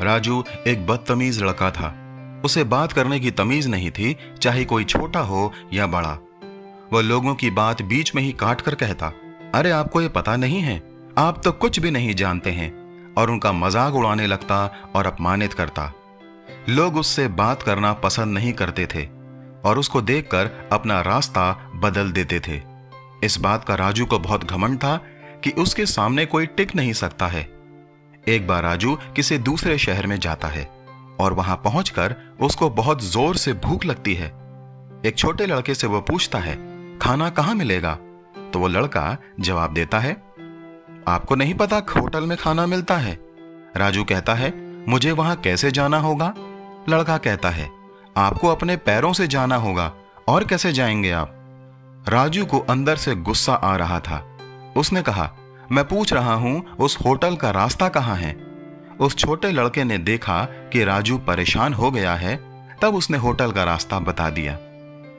राजू एक बदतमीज लड़का था। उसे बात करने की तमीज नहीं थी, चाहे कोई छोटा हो या बड़ा। वह लोगों की बात बीच में ही काट कर कहता, अरे, आपको ये पता नहीं है? आप तो कुछ भी नहीं जानते हैं। और उनका मज़ाक उड़ाने लगता और अपमानित करता। लोग उससे बात करना पसंद नहीं करते थे और उसको देखकर अपना रास्ता बदल देते थे। इस बात का राजू को बहुत घमंड था कि उसके सामने कोई टिक नहीं सकता है। एक बार राजू किसी दूसरे शहर में जाता है और वहाँ पहुंचकर उसको बहुत ज़ोर से भूख लगती है। एक छोटे लड़के से वो पूछता है, खाना कहाँ मिलेगा? तो वो लड़का जवाब देता है, आपको नहीं पता होटल में खाना मिलता है। राजू कहता है, मुझे वहाँ कैसे जाना होगा? लड़का कहता है, आपको अपने पैरों से जाना होगा, और कैसे जाएँगे आप? राजू को अंदर से गुस्सा आ रहा था। उसने कहा मैं पूछ रहा हूँ, उस होटल का रास्ता कहाँ है? उस छोटे लड़के ने देखा कि राजू परेशान हो गया है, तब उसने होटल का रास्ता बता दिया।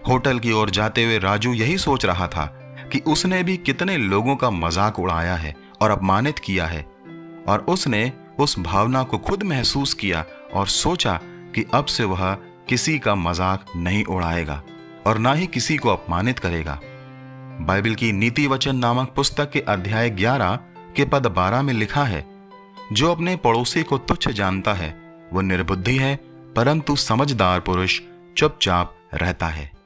होटल की ओर जाते हुए राजू यही सोच रहा था कि उसने भी कितने लोगों का मज़ाक उड़ाया है और अपमानित किया है, और उसने उस भावना को खुद महसूस किया और सोचा कि अब से वह किसी का मज़ाक नहीं उड़ाएगा और ना ही किसी को अपमानित करेगा। बाइबल की नीति वचन नामक पुस्तक के अध्याय 11 के पद 12 में लिखा है, जो अपने पड़ोसी को तुच्छ जानता है वो निर्बुद्धि है, परंतु समझदार पुरुष चुपचाप रहता है।